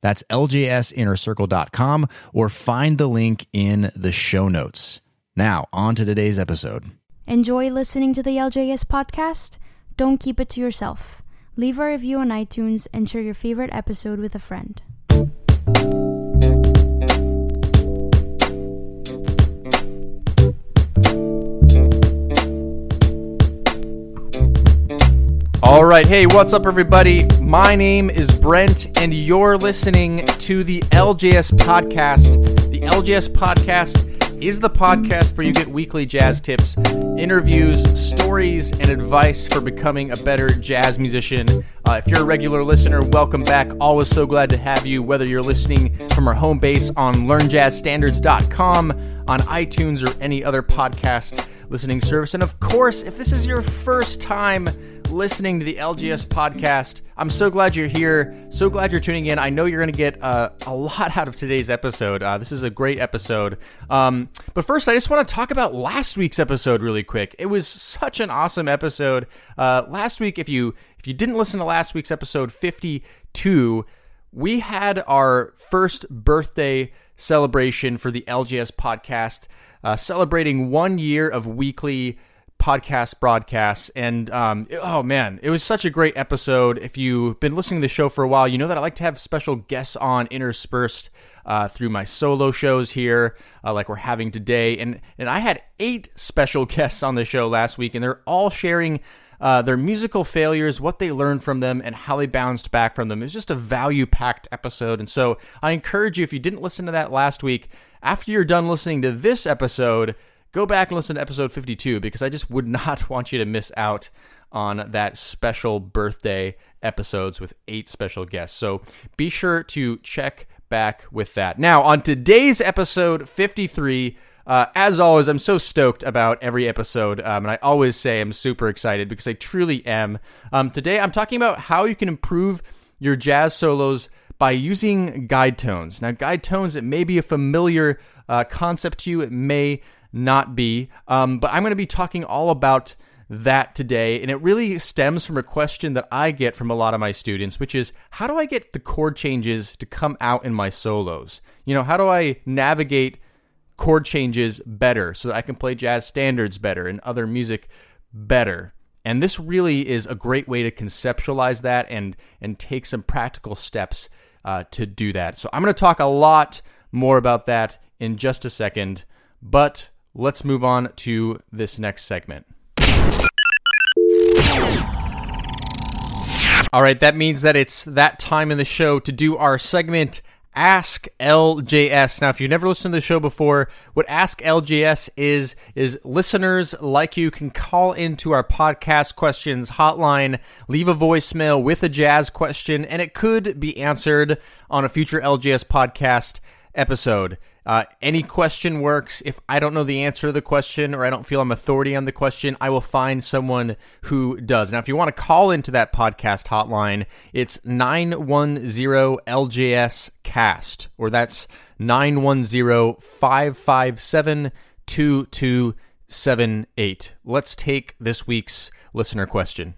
That's ljsinnercircle.com or find the link in the show notes. Now, on to today's episode. Enjoy listening to the LJS podcast? Don't keep it to yourself. Leave a review on iTunes and share your favorite episode with a friend. All right, hey, what's up, everybody? My name is Brent, and you're listening to the LJS Podcast. The LJS Podcast is the podcast where you get weekly jazz tips, interviews, stories, and advice for becoming a better jazz musician. Uh, if you're a regular listener, welcome back. Always so glad to have you, whether you're listening from our home base on learnjazzstandards.com, on iTunes, or any other podcast listening service. And of course, if this is your first time, listening to the LJS podcast. I'm so glad you're here. So glad you're tuning in. I know you're going to get uh, a lot out of today's episode. Uh, this is a great episode. Um, but first, I just want to talk about last week's episode really quick. It was such an awesome episode. Uh, last week, if you if you didn't listen to last week's episode 52, we had our first birthday celebration for the LJS podcast, uh, celebrating one year of weekly podcast broadcasts. And um, oh man, it was such a great episode. If you've been listening to the show for a while, you know that I like to have special guests on interspersed uh, through my solo shows here, uh, like we're having today. And and I had eight special guests on the show last week, and they're all sharing. Uh, their musical failures, what they learned from them, and how they bounced back from them. It's just a value packed episode. And so I encourage you, if you didn't listen to that last week, after you're done listening to this episode, go back and listen to episode 52 because I just would not want you to miss out on that special birthday episodes with eight special guests. So be sure to check back with that. Now, on today's episode 53, uh, as always, I'm so stoked about every episode, um, and I always say I'm super excited because I truly am. Um, today, I'm talking about how you can improve your jazz solos by using guide tones. Now, guide tones, it may be a familiar uh, concept to you, it may not be. Um, but I'm going to be talking all about that today. And it really stems from a question that I get from a lot of my students, which is how do I get the chord changes to come out in my solos? You know, how do I navigate chord changes better so that I can play jazz standards better and other music better? And this really is a great way to conceptualize that and and take some practical steps uh, to do that. So I'm going to talk a lot more about that in just a second. But let's move on to this next segment. All right, that means that it's that time in the show to do our segment Ask LJS. Now, if you've never listened to the show before, what Ask LJS is is listeners like you can call into our podcast questions hotline, leave a voicemail with a jazz question, and it could be answered on a future LJS podcast episode. Uh, any question works. If I don't know the answer to the question or I don't feel I'm authority on the question, I will find someone who does. Now, if you want to call into that podcast hotline, it's 910 LJS cast, or that's 910 557 2278. Let's take this week's listener question.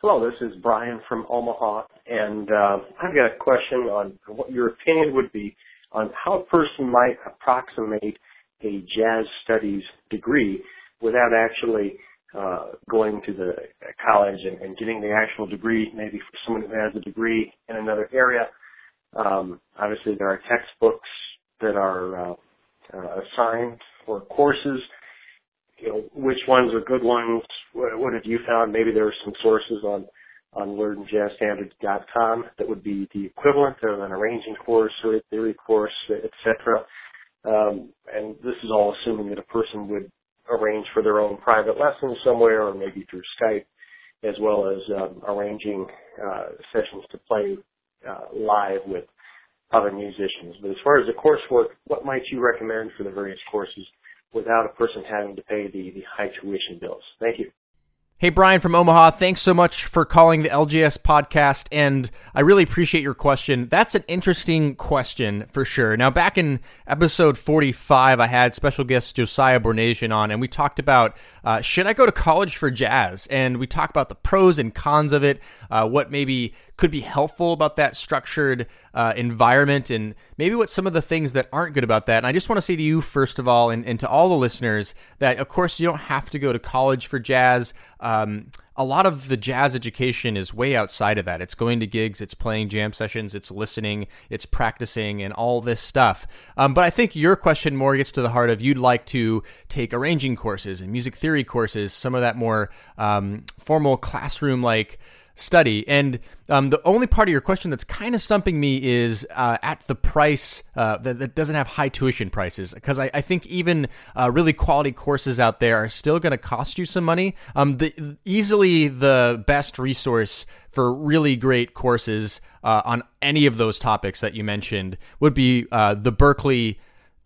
Hello, this is Brian from Omaha, and uh, I've got a question on what your opinion would be on how a person might approximate a jazz studies degree without actually uh, going to the college and, and, getting the actual degree, maybe for someone who has a degree in another area. Um, obviously, there are textbooks that are uh, uh, assigned for courses. You know, which ones are good ones? What, what have you found? Maybe there are some sources on on learnjazzstandards.com that would be the equivalent of an arranging course or a theory course, etc. Um, and this is all assuming that a person would arrange for their own private lessons somewhere or maybe through Skype, as well as um, arranging uh, sessions to play uh, live with other musicians. But as far as the coursework, what might you recommend for the various courses without a person having to pay the, the high tuition bills? Thank you. Hey, Brian from Omaha, thanks so much for calling the LJS podcast. And I really appreciate your question. That's an interesting question for sure. Now, back in episode 45, I had special guest Josiah Boornazian on, and we talked about uh, should I go to college for jazz? And we talked about the pros and cons of it, uh, what maybe could be helpful about that structured uh, environment, and maybe what some of the things that aren't good about that. And I just want to say to you, first of all, and, and to all the listeners, that of course you don't have to go to college for jazz. Um, a lot of the jazz education is way outside of that. It's going to gigs, it's playing jam sessions, it's listening, it's practicing, and all this stuff. Um, but I think your question more gets to the heart of you'd like to take arranging courses and music theory courses, some of that more um, formal classroom like study. And um, the only part of your question that's kind of stumping me is uh, at the price uh, that, that, doesn't have high tuition prices. Because I, I, think even uh, really quality courses out there are still going to cost you some money. Um, the, easily the best resource for really great courses uh, on any of those topics that you mentioned would be uh, the Berklee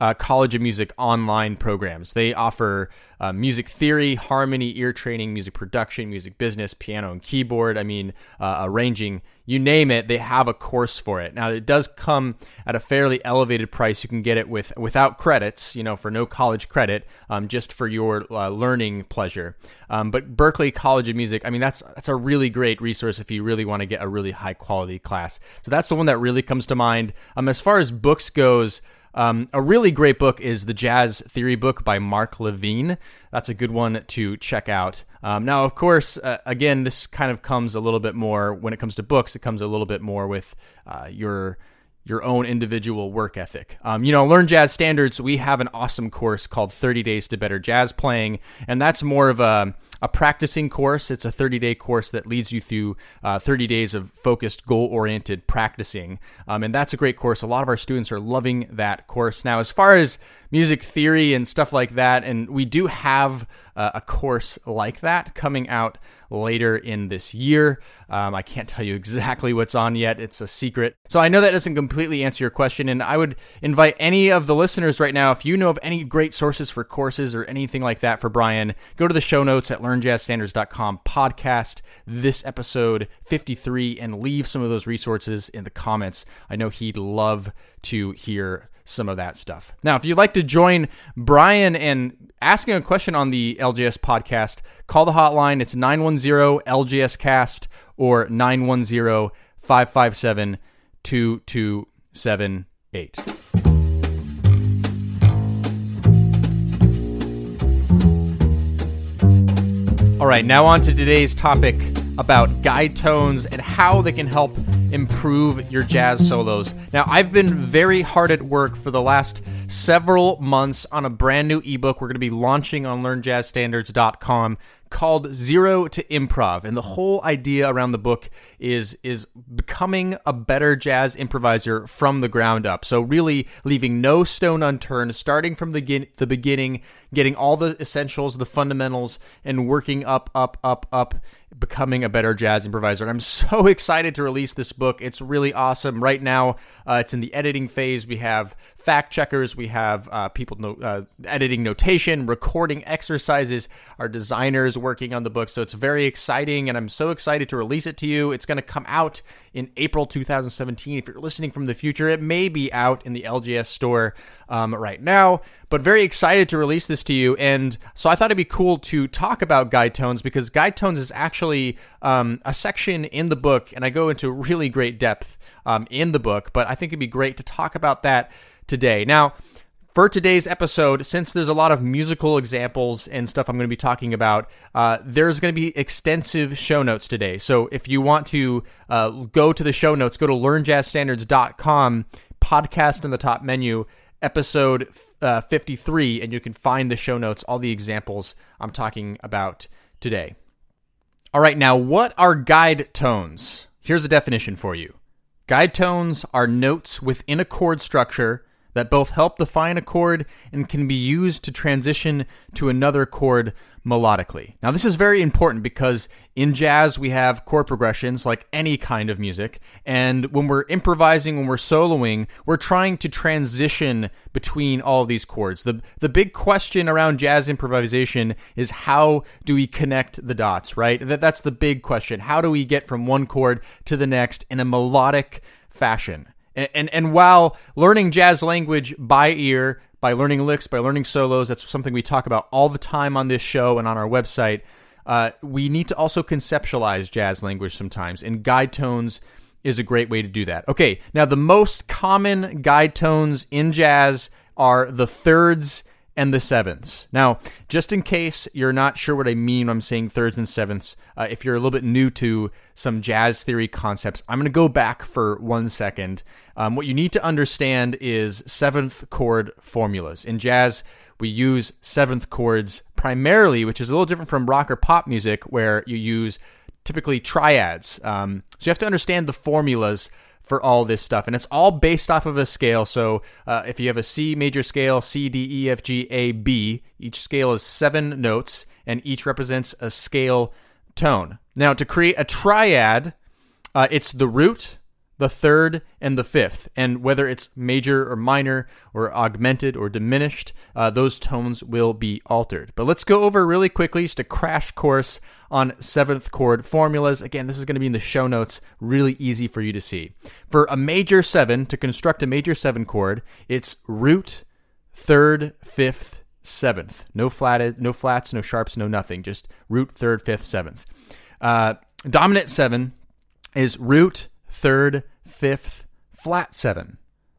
uh, College of Music online programs. They offer uh, music theory, harmony, ear training, music production, music business, piano and keyboard. I mean, uh, arranging, you name it, they have a course for it. Now, it does come at a fairly elevated price. You can get it with without credits, you know, for no college credit, um, just for your uh, learning pleasure. Um, but Berklee College of Music, I mean, that's that's a really great resource if you really want to get a really high quality class. So that's the one that really comes to mind. Um, as far as books goes. Um, a really great book is the Jazz Theory book by Mark Levine. That's a good one to check out. Um, now, of course, uh, again, this kind of comes a little bit more when it comes to books. It comes a little bit more with uh, your your own individual work ethic. Um, you know, learn jazz standards. We have an awesome course called 30 Days to Better Jazz Playing, and that's more of a a practicing course. It's a 30 day course that leads you through uh, 30 days of focused, goal oriented practicing. Um, and that's a great course. A lot of our students are loving that course. Now, as far as music theory and stuff like that, and we do have uh, a course like that coming out later in this year. Um, I can't tell you exactly what's on yet, it's a secret. So I know that doesn't completely answer your question, and I would invite any of the listeners right now, if you know of any great sources for courses or anything like that for Brian, go to the show notes at learnjazzstandards.com podcast, this episode 53, and leave some of those resources in the comments. I know he'd love to hear some of that stuff. Now, if you'd like to join Brian and asking a question on the LJS podcast, call the hotline. It's 910 LJS cast or 910 557 2278. All right, now on to today's topic about guide tones and how they can help improve your jazz solos. Now, I've been very hard at work for the last several months on a brand new ebook we're going to be launching on learnjazzstandards.com called Zero to Improv. And the whole idea around the book is is becoming a better jazz improviser from the ground up. So really leaving no stone unturned, starting from the, the beginning, getting all the essentials, the fundamentals, and working up, up, up, up becoming a better jazz improviser. And I'm so excited to release this book. It's really awesome. Right now, uh, it's in the editing phase. We have fact checkers, we have uh, people no, uh, editing notation, recording exercises, our designers working on the book. So it's very exciting, and I'm so excited to release it to you. It's going to come out in April 2017. If you're listening from the future, it may be out in the LJS store um, right now, but very excited to release this to you. And so I thought it'd be cool to talk about guide tones because guide tones is actually um, a section in the book, and I go into really great depth um, in the book, but I think it'd be great to talk about that today. Now, for today's episode, since there's a lot of musical examples and stuff I'm going to be talking about, uh, there's going to be extensive show notes today. So if you want to uh, go to the show notes, go to learnjazzstandards.com, podcast in the top menu, episode uh, 53, and you can find the show notes, all the examples I'm talking about today. All right, now what are guide tones? Here's a definition for you. Guide tones are notes within a chord structure that both help define a chord and can be used to transition to another chord melodically. Now, this is very important because in jazz, we have chord progressions like any kind of music. And when we're improvising, when we're soloing, we're trying to transition between all of these chords. The, the big question around jazz improvisation is how do we connect the dots, right? That, that's the big question. How do we get from one chord to the next in a melodic fashion? And, and, and while learning jazz language by ear by learning licks, by learning solos. That's something we talk about all the time on this show and on our website. Uh, we need to also conceptualize jazz language sometimes, and guide tones is a great way to do that. Okay, now the most common guide tones in jazz are the thirds and the sevenths. Now, just in case you're not sure what I mean when I'm saying thirds and sevenths, uh, if you're a little bit new to some jazz theory concepts, I'm going to go back for one second. Um, what you need to understand is seventh chord formulas. In jazz, we use seventh chords primarily, which is a little different from rock or pop music, where you use typically triads. Um, so you have to understand the formulas for all this stuff. And it's all based off of a scale. So uh, if you have a C major scale, C, D, E, F, G, A, B, each scale is seven notes and each represents a scale tone. Now, to create a triad, uh, it's the root, the third, and the fifth. And whether it's major or minor or augmented or diminished, uh, those tones will be altered. But let's go over really quickly just a crash course on seventh chord formulas. Again, this is going to be in the show notes, really easy for you to see. For a major seven, to construct a major seven chord, it's root, third, fifth, seventh. No flatted, no flats, no sharps, no nothing. Just root, third, fifth, seventh. Uh, dominant seven is root, third, fifth, flat seven.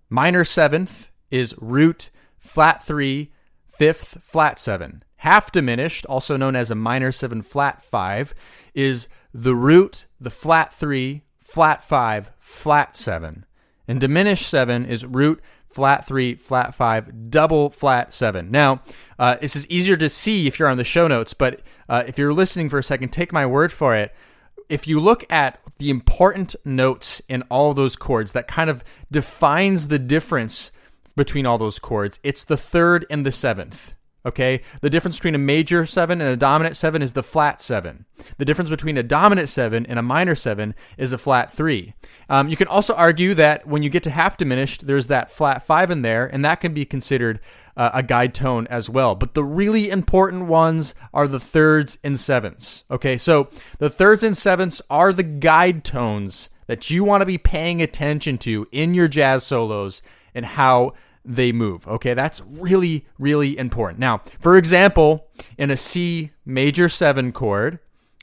Minor seventh is root, flat three, fifth, flat seven. Half diminished, also known as a minor seven flat five, is the root, the flat three, flat five, flat seven. And diminished seven is root, flat three, flat five, double flat seven. Now, uh, this is easier to see if you're on the show notes, but uh, if you're listening for a second, take my word for it. If you look at the important notes in all those chords that kind of defines the difference between all those chords, it's the third and the seventh. Okay, the difference between a major seven and a dominant seven is the flat seven. The difference between a dominant seven and a minor seven is a flat three. Um, you can also argue that when you get to half diminished, there's that flat five in there, and that can be considered uh, a guide tone as well. But the really important ones are the thirds and sevenths. Okay, so the thirds and sevenths are the guide tones that you want to be paying attention to in your jazz solos and how they move. Okay, that's really, really important. Now, for example, in a C major seven chord,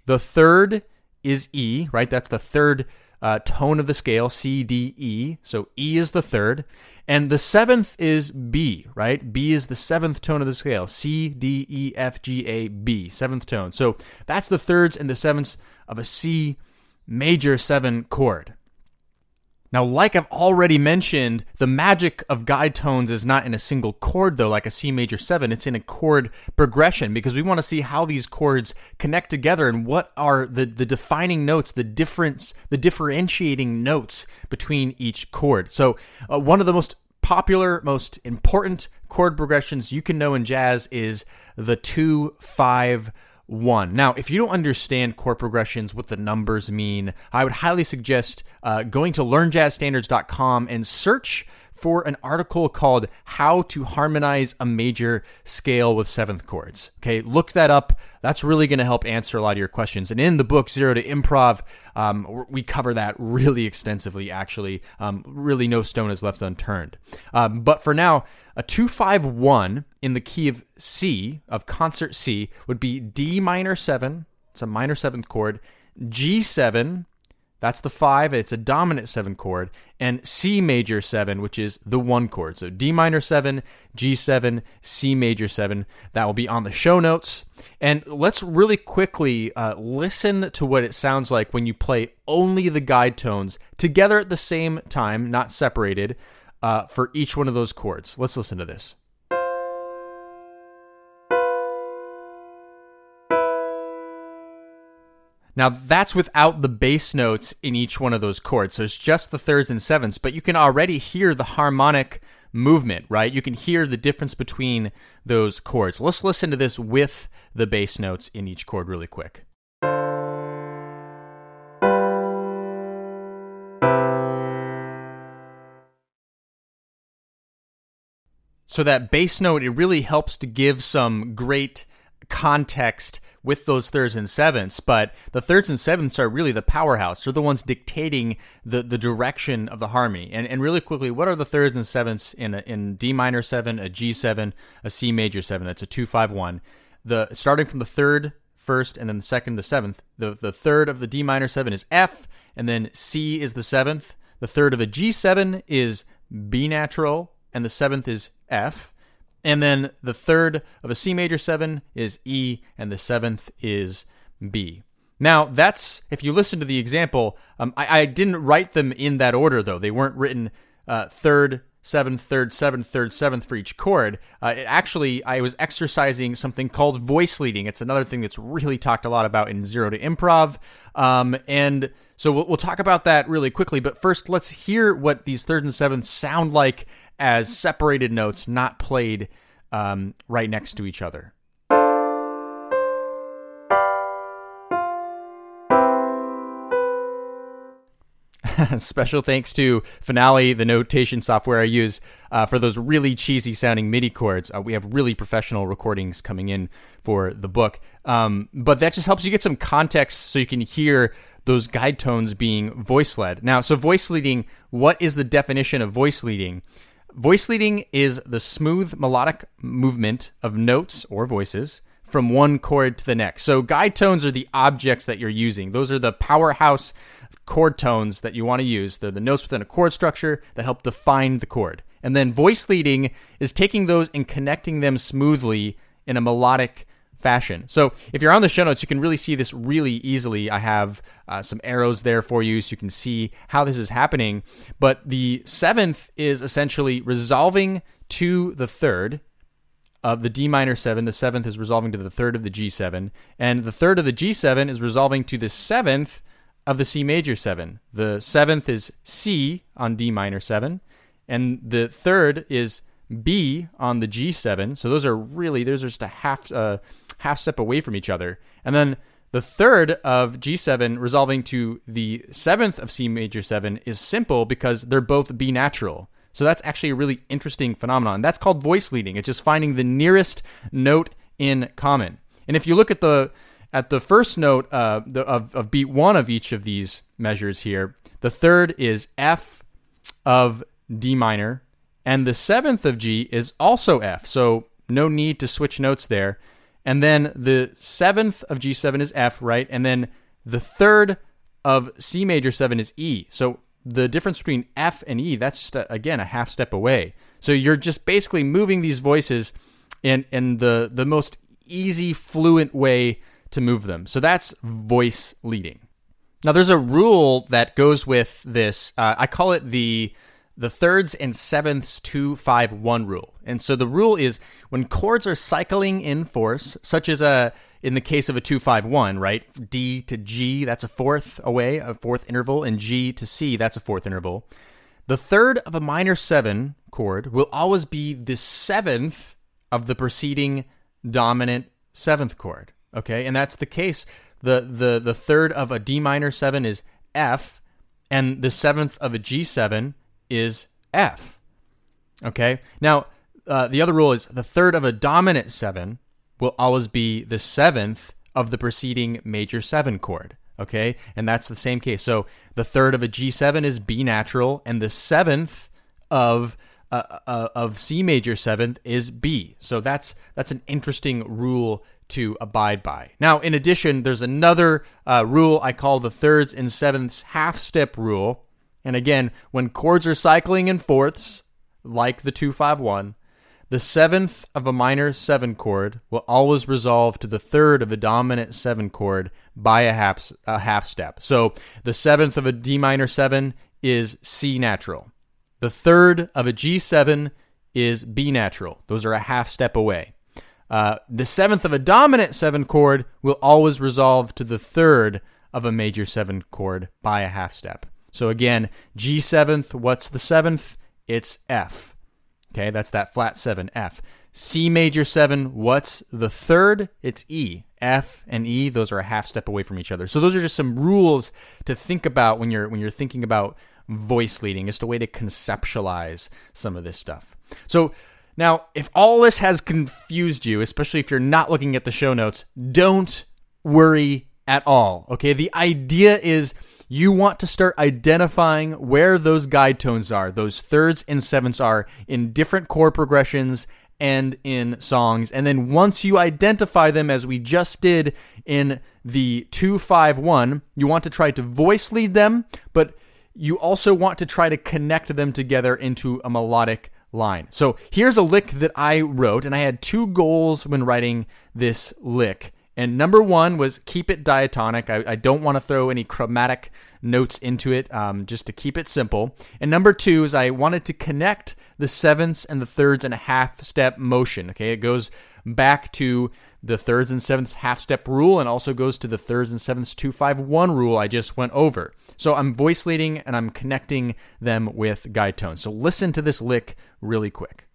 the third is E, right? That's the third uh, tone of the scale, C, D, E. So E is the third. And the seventh is B, right? B is the seventh tone of the scale, C, D, E, F, G, A, B, seventh tone. So that's the thirds and the sevenths of a C major seven chord. Now, like I've already mentioned, the magic of guide tones is not in a single chord, though, like a C major 7. It's in a chord progression because we want to see how these chords connect together and what are the, the defining notes, the difference, the differentiating notes between each chord. So, uh, one of the most popular, most important chord progressions you can know in jazz is the 2 5 one. Now, if you don't understand chord progressions, what the numbers mean, I would highly suggest uh, going to learnjazzstandards.com and search for an article called How to Harmonize a Major Scale with Seventh Chords. Okay, look that up. That's really going to help answer a lot of your questions. And in the book, Zero to Improv, um, we cover that really extensively, actually. Um, really, no stone is left unturned. Um, but for now, a 251 in the key of C, of concert C, would be D minor 7. It's a minor 7th chord. G7, that's the 5. It's a dominant 7 chord. And C major 7, which is the 1 chord. So D minor 7, G7, C major 7. That will be on the show notes. And let's really quickly uh, listen to what it sounds like when you play only the guide tones together at the same time, not separated uh, for each one of those chords. Let's listen to this. Now that's without the bass notes in each one of those chords. So it's just the thirds and sevenths, but you can already hear the harmonic movement, right? You can hear the difference between those chords. Let's listen to this with the bass notes in each chord really quick. So that bass note, it really helps to give some great context with those thirds and sevenths, but the thirds and sevenths are really the powerhouse. They're the ones dictating the, the direction of the harmony. And, and really quickly, what are the thirds and sevenths in a, in D minor seven, a G seven, a C major seven? That's a two five one. The starting from the third first, and then the second, the seventh. The the third of the D minor seven is F, and then C is the seventh. The third of a G seven is B natural, and the seventh is F. And then the third of a C major seven is E, and the seventh is B. Now, that's, if you listen to the example, um, I, I, didn't write them in that order, though. They weren't written uh, third, seventh, third, seventh, third, seventh for each chord. Uh, actually, I was exercising something called voice leading. It's another thing that's really talked a lot about in Zero to Improv. Um, and so we'll, we'll talk about that really quickly. But first, let's hear what these third and seventh sound like as separated notes, not played um, right next to each other. Special thanks to Finale, the notation software I use uh, for those really cheesy sounding MIDI chords. Uh, we have really professional recordings coming in for the book. Um, but that just helps you get some context so you can hear those guide tones being voice led. Now, so voice leading, what is the definition of voice leading? Voice leading is the smooth melodic movement of notes or voices from one chord to the next. So guide tones are the objects that you're using. Those are the powerhouse chord tones that you want to use. They're the notes within a chord structure that help define the chord. And then voice leading is taking those and connecting them smoothly in a melodic fashion. So if you're on the show notes, you can really see this really easily. I have uh, some arrows there for you so you can see how this is happening. But the seventh is essentially resolving to the third of the D minor seven. The seventh is resolving to the third of the G7. And the third of the G7 is resolving to the seventh of the C major seven. The seventh is C on D minor seven. And the third is B on the G7. So those are really, those are just a half, uh, half step away from each other. And then the third of G7 resolving to the seventh of C major 7 is simple because they're both B natural. So that's actually a really interesting phenomenon. That's called voice leading. It's just finding the nearest note in common. And if you look at the at the first note uh, the, of, of beat one of each of these measures here, the third is F of D minor, and the seventh of G is also F. So no need to switch notes there. And then the seventh of G7 is F, right? And then the third of C major 7 is E. So the difference between F and E, that's just, a, again, a half step away. So you're just basically moving these voices in, in the, the most easy, fluent way to move them. So that's voice leading. Now, there's a rule that goes with this. Uh, I call it the the thirds and sevenths two five one rule. And so the rule is when chords are cycling in fourths, such as a in the case of a two five one, right? D to G, that's a fourth away, a fourth interval, and G to C, that's a fourth interval. The third of a minor seven chord will always be the seventh of the preceding dominant seventh chord. Okay, and that's the case. The the the third of a D minor seven is F, and the seventh of a G seven is F. Okay. Now, uh, the other rule is the third of a dominant seven will always be the seventh of the preceding major seven chord. Okay. And that's the same case. So the third of a G7 is B natural, and the seventh of uh, uh, of C major seventh is B. So that's that's an interesting rule to abide by. Now, in addition, there's another uh, rule I call the thirds and sevenths half step rule, and again, when chords are cycling in fourths, like the 251, the seventh of a minor seven chord will always resolve to the third of a dominant seven chord by a half, a half step. So the seventh of a D minor seven is C natural. The third of a G7 is B natural. Those are a half step away. Uh, the seventh of a dominant seven chord will always resolve to the third of a major seven chord by a half step. So again, G seventh, what's the seventh? It's F. Okay, that's that flat seven, F. C major seven, what's the third? It's E. F and E, those are a half step away from each other. So those are just some rules to think about when you're when you're thinking about voice leading, just a way to conceptualize some of this stuff. So now, if all this has confused you, especially if you're not looking at the show notes, don't worry at all. Okay? The idea is you want to start identifying where those guide tones are, those thirds and sevenths are in different chord progressions and in songs. And then once you identify them, as we just did in the 251, you want to try to voice lead them, but you also want to try to connect them together into a melodic line. So here's a lick that I wrote, and I had two goals when writing this lick. And number one was keep it diatonic. I, I don't want to throw any chromatic notes into it, um, just to keep it simple. And number two is I wanted to connect the sevenths and the thirds in a half step motion. Okay, it goes back to the thirds and sevenths half step rule and also goes to the thirds and sevenths 251 rule I just went over. So I'm voice leading and I'm connecting them with guide tones. So listen to this lick really quick.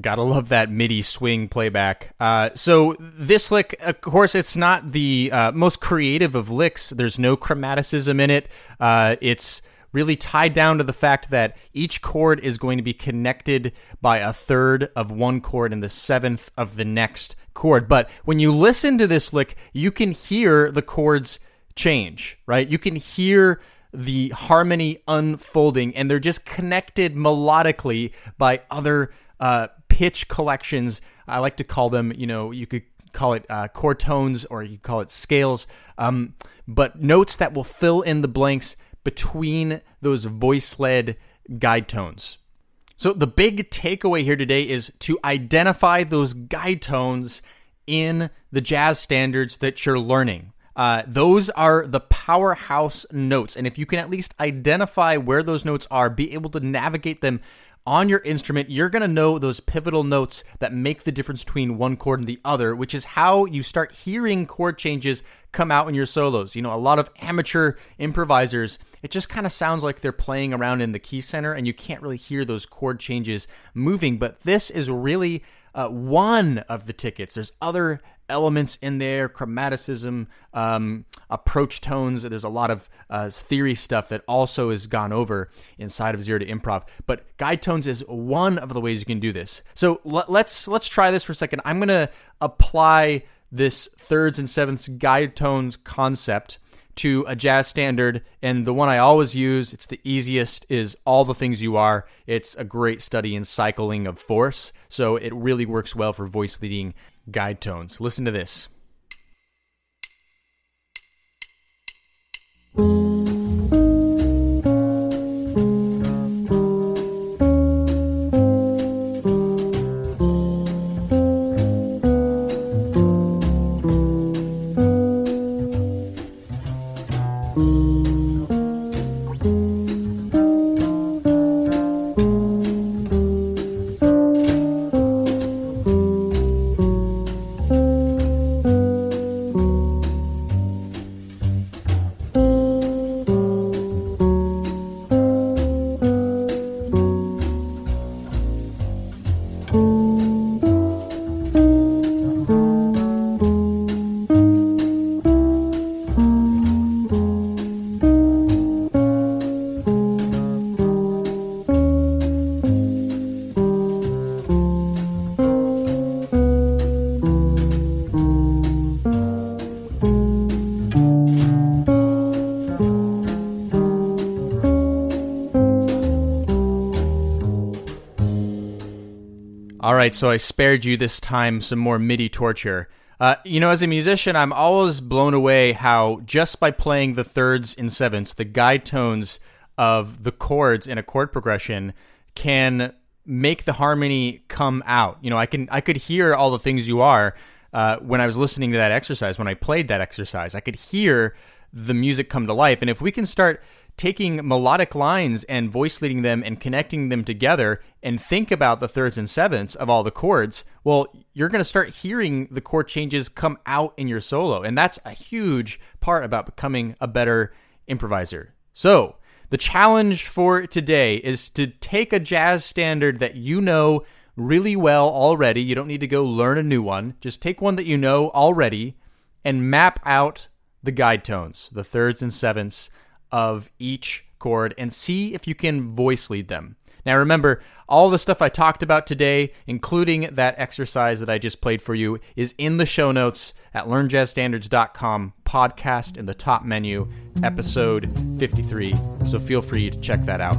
Gotta love that MIDI swing playback. Uh, so this lick, of course, it's not the uh, most creative of licks. There's no chromaticism in it. Uh, it's really tied down to the fact that each chord is going to be connected by a third of one chord and the seventh of the next chord. But when you listen to this lick, you can hear the chords change, right? You can hear the harmony unfolding, and they're just connected melodically by other uh, pitch collections. I like to call them, you know, you could call it uh, chord tones or you call it scales, um, but notes that will fill in the blanks between those voice led guide tones. So, the big takeaway here today is to identify those guide tones in the jazz standards that you're learning. Uh, those are the powerhouse notes. And if you can at least identify where those notes are, be able to navigate them on your instrument, you're going to know those pivotal notes that make the difference between one chord and the other, which is how you start hearing chord changes come out in your solos. You know, a lot of amateur improvisers, it just kind of sounds like they're playing around in the key center and you can't really hear those chord changes moving. But this is really uh, one of the tickets. There's other elements in there, chromaticism, um, approach tones. There's a lot of uh, theory stuff that also is gone over inside of Zero to Improv. But guide tones is one of the ways you can do this. So l- let's let's try this for a second. I'm gonna apply this thirds and sevenths guide tones concept to a jazz standard and the one I always use it's the easiest is all the things you are it's a great study in cycling of fourths so it really works well for voice leading guide tones. Listen to this. Right, so I spared you this time some more MIDI torture. Uh, you know, as a musician, I'm always blown away how just by playing the thirds and sevenths, the guide tones of the chords in a chord progression can make the harmony come out. You know, I can I could hear all the things you are uh, when I was listening to that exercise. When I played that exercise, I could hear the music come to life. And if we can start taking melodic lines and voice leading them and connecting them together and think about the thirds and sevenths of all the chords, well, you're going to start hearing the chord changes come out in your solo. And that's a huge part about becoming a better improviser. So, the challenge for today is to take a jazz standard that you know really well already. You don't need to go learn a new one. Just take one that you know already and map out the guide tones, the thirds and sevenths of each chord, and see if you can voice lead them. Now, remember, all the stuff I talked about today, including that exercise that I just played for you, is in the show notes at learnjazzstandards.com, podcast in the top menu, episode 53. So feel free to check that out.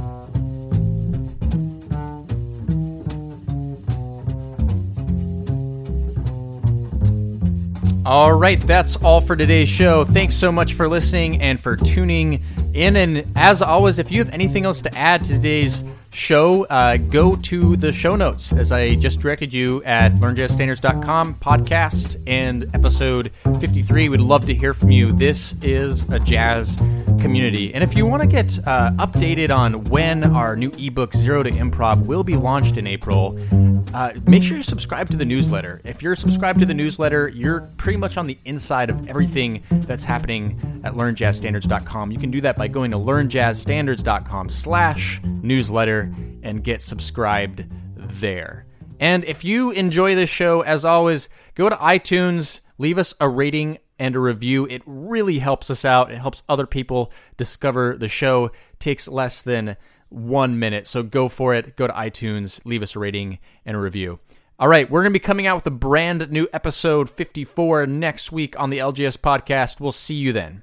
All right, that's all for today's show. Thanks so much for listening and for tuning in. And as always, if you have anything else to add to today's show, uh, go to the show notes as I just directed you at learnjazzstandards.com podcast and episode 53. We'd love to hear from you. This is a jazz community. And if you want to get uh, updated on when our new ebook, Zero to Improv, will be launched in April, uh, make sure you subscribe to the newsletter. If you're subscribed to the newsletter, you're pretty much on the inside of everything that's happening at learnjazzstandards.com. You can do that by going to learnjazzstandards.com slash newsletter and get subscribed there. And if you enjoy this show, as always, go to iTunes, leave us a rating and a review. It really helps us out. It helps other people discover the show. It takes less than one minute. So go for it. Go to iTunes, leave us a rating and a review. All right, we're going to be coming out with a brand new episode 54 next week on the LJS podcast. We'll see you then.